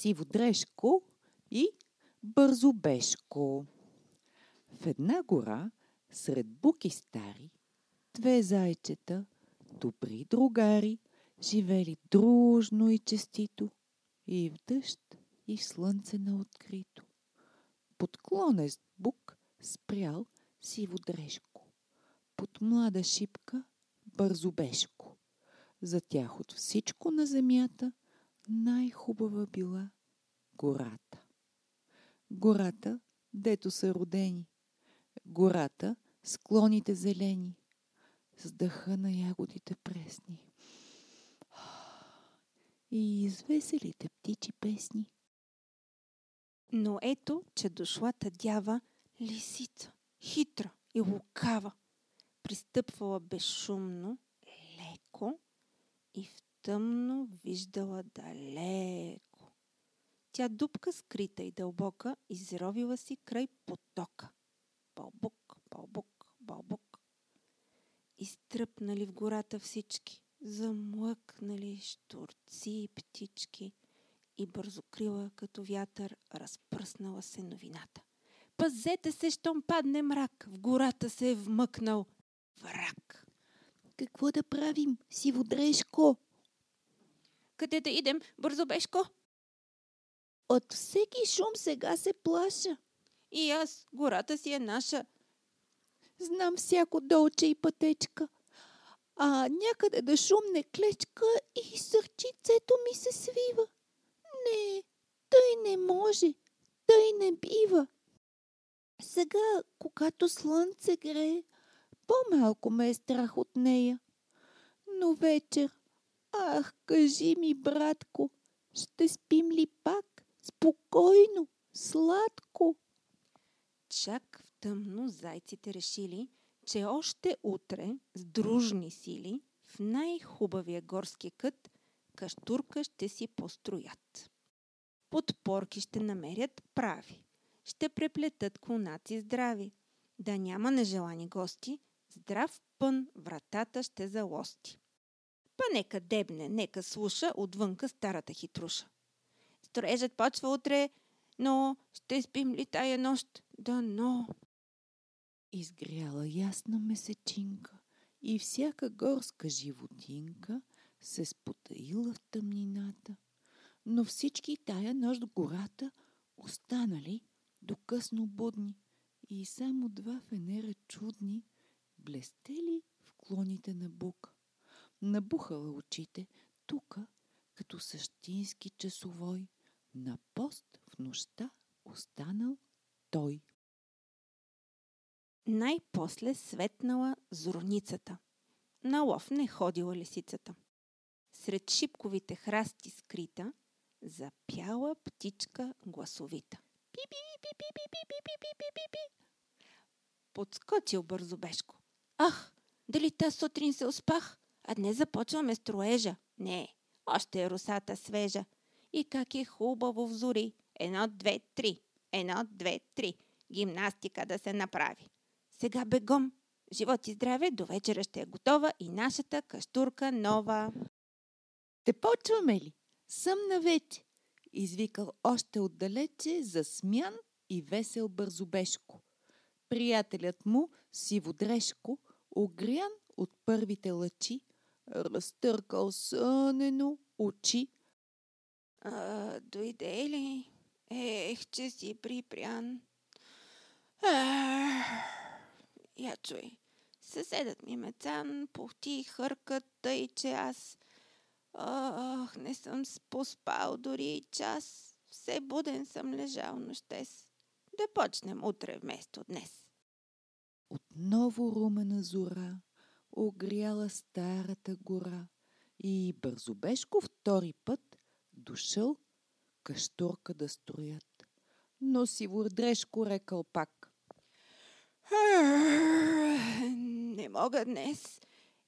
Сиводрешко и Бързобешко. В една гора, сред буки стари, две зайчета, добри другари, живели дружно и честито, и в дъжд, и в слънце на открито. Под клонест бук спрял сиводрешко, под млада шипка бързобешко. За тях от всичко на земята най-хубава била гората. Гората, дето са родени. Гората, склоните зелени. С дъха на ягодите пресни. И извеселите птичи песни. Но ето, че дошла дява лисица, хитра и лукава. Пристъпвала безшумно, леко и в тъмно виждала далеко. Тя дупка скрита и дълбока, изровила си край потока. Бълбук, бълбук, бълбук. Изтръпнали в гората всички, замлъкнали штурци и птички и бързокрила като вятър разпръснала се новината. Пазете се, щом падне мрак, в гората се е вмъкнал враг. Какво да правим, сиводрешко? Къде да идем, бързобешко? От всеки шум сега се плаша. И аз, гората си е наша. Знам всяко долче и пътечка. А някъде да шумне клечка и сърчицето ми се свива. Не, тъй не може, тъй не бива. Сега, когато слънце грее, по-малко ме е страх от нея. Но вечер, ах, кажи ми, братко, ще спим ли пак спокойно, сладко? Чак в тъмно зайците решили, че още утре с дружни сили в най-хубавия горски кът каштурка ще си построят. Подпорки ще намерят прави, ще преплетат клонаци здрави, да няма нежелани гости, здрав пън вратата ще залости. Па нека дебне, нека слуша отвънка старата хитруша. Строежът почва утре, но ще спим ли тая нощ? Да, но... Изгряла ясна месечинка и всяка горска животинка се спотаила в тъмнината. Но всички тая нощ гората останали до късно будни и само два фенера чудни блестели в клоните на бука набухала очите, тука, като същински часовой, на пост в нощта останал той. Най-после светнала зорницата. На лов не ходила лисицата. Сред шипковите храсти скрита, запяла птичка гласовита. пи-пи-пи-пи-пи-пи-пи-пи-пи-пи. Подскочил бързо Бешко. Ах, дали та сутрин се успах? А днес започваме строежа. Не, още е русата свежа. И как е хубаво взори. Едно, две, три. Едно, две, три. Гимнастика да се направи. Сега бегом. Живот и здраве, до вечера ще е готова и нашата каштурка нова. Те почваме ли? Съм навече. Извикал още отдалече засмян и весел бързобешко. Приятелят му, Сиводрешко, огрян от първите лъчи, разтъркал сънено очи. А, дойде ли? Ех, че си припрян. Ах, я чуй. Съседът ми Мецан пухти и хъркат, тъй че аз... Ах, не съм поспал дори и час. Все буден съм лежал нощес. Да почнем утре вместо днес. Отново румена зора огряла старата гора и Бързобешко втори път дошъл каштурка да строят. Но си Сивордрешко рекал пак. Не мога днес.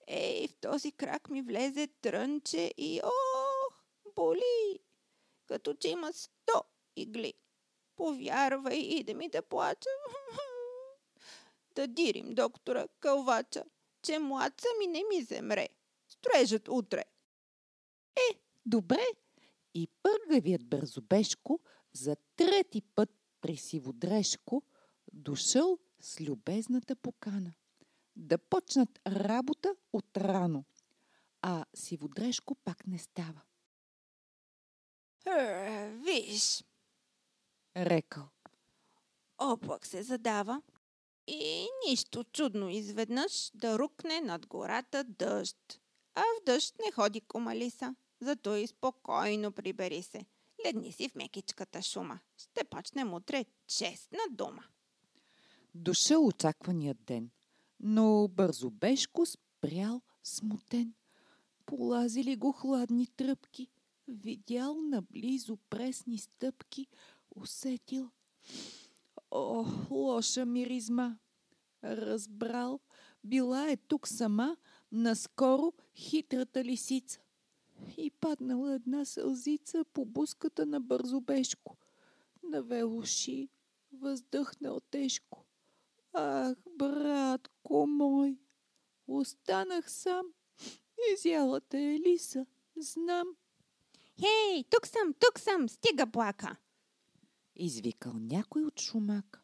Ей, в този крак ми влезе трънче и ох, боли, като че има сто игли. Повярвай и да ми да плача. да дирим доктора Кълвача, че младца ми не ми земре. Строежът утре. Е, добре, И пъргавият Бързобешко за трети път при Сиводрешко дошъл с любезната покана да почнат работа от рано, а Сиводрешко пак не става. Е, виж, Рекал. облак се задава и нищо чудно изведнъж да рукне над гората дъжд. А в дъжд не ходи комалиса, зато и спокойно прибери се. Легни си в мекичката шума. Ще почнем утре честна дума. Дошъл очакваният ден, но Бързобешко спрял смутен. Полазили го хладни тръпки, видял наблизо пресни стъпки, усетил. О, лоша миризма! Разбрал, била е тук сама, наскоро хитрата лисица. И паднала една сълзица по буската на Бързобешко. Навел уши, въздъхнал тежко. Ах, братко мой, останах сам. Изялата е лиса, знам. Хей, тук съм, тук съм, стига плака. Извикал някой от шумака.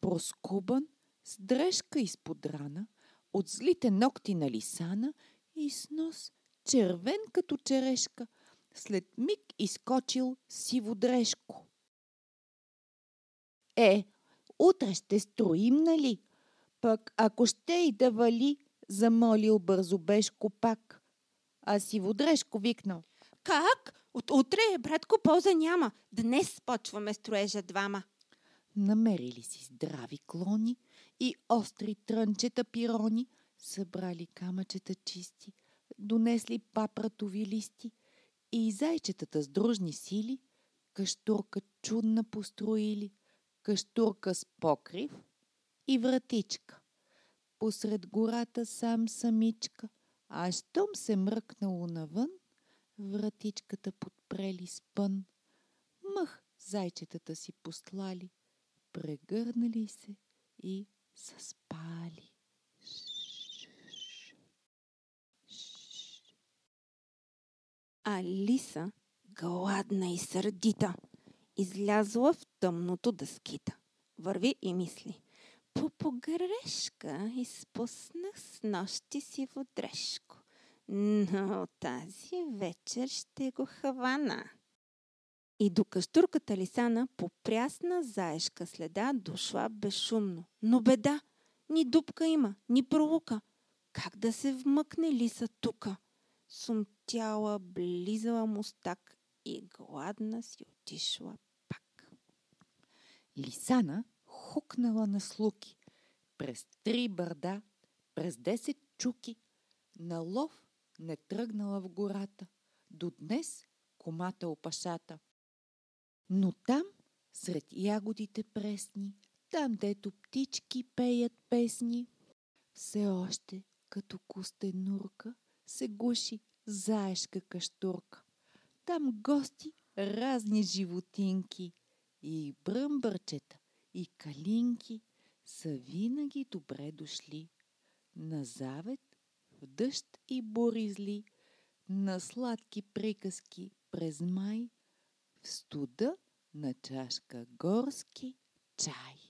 Проскубан, с дрежка изпод рана, от злите ногти на лисана и с нос червен като черешка. След миг изкочил сиводрешко. Е, утре ще строим, нали? Пък ако ще и да вали, замолил бързобешко пак. А сиводрешко викнал. Как? От утре, братко, полза няма. Днес почваме строежа двама. Намерили си здрави клони и остри трънчета пирони, събрали камъчета чисти, донесли папратови листи и зайчетата с дружни сили каштурка чудна построили, каштурка с покрив и вратичка. Посред гората сам самичка, а щом се мръкнало навън, вратичката подпрели с пън. Мъх зайчетата си постлали, прегърнали се и заспали. А Лиса, гладна и сърдита, излязла в тъмното да скита. Върви и мисли. По погрешка изпуснах с нощи си водрешко. Но тази вечер ще го хвана. И до каштурката Лисана по прясна заешка следа дошла безшумно. Но беда! Ни дупка има, ни пролука. Как да се вмъкне Лиса тука? Сумтяла, близала мустак и гладна си отишла пак. Лисана хукнала на слуки, през три бърда, през 10 чуки, на лов не тръгнала в гората, до днес комата опашата. Но там, сред ягодите пресни, там, дето птички пеят песни, все още, като кустенурка, се гуши заешка каштурка. Там гости разни животинки и бръмбърчета, и калинки са винаги добре дошли. На завет, в дъжд и бури зли, на сладки приказки през май, в студа на чашка горски чай.